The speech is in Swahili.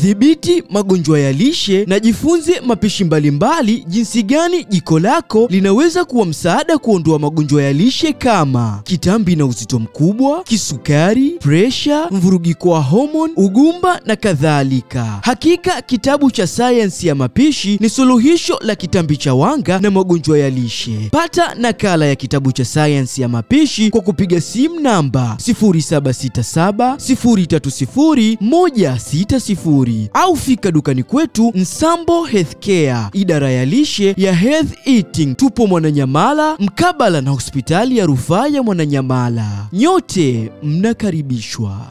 Dhibiti magonjwa ya lishe na jifunze mapishi mbalimbali, jinsi gani jiko lako linaweza kuwa msaada kuondoa magonjwa ya lishe kama kitambi na uzito mkubwa, kisukari, presha, mvurugiko wa homoni, ugumba na kadhalika. Hakika kitabu cha sayansi ya mapishi ni suluhisho la kitambi cha wanga na magonjwa ya lishe. Pata nakala ya kitabu cha sayansi ya mapishi kwa kupiga simu namba 0767030160 au fika dukani kwetu Nsambo Healthcare, idara ya lishe ya Health Eating. Tupo Mwananyamala, mkabala na hospitali ya rufaa ya Mwananyamala. Nyote mnakaribishwa.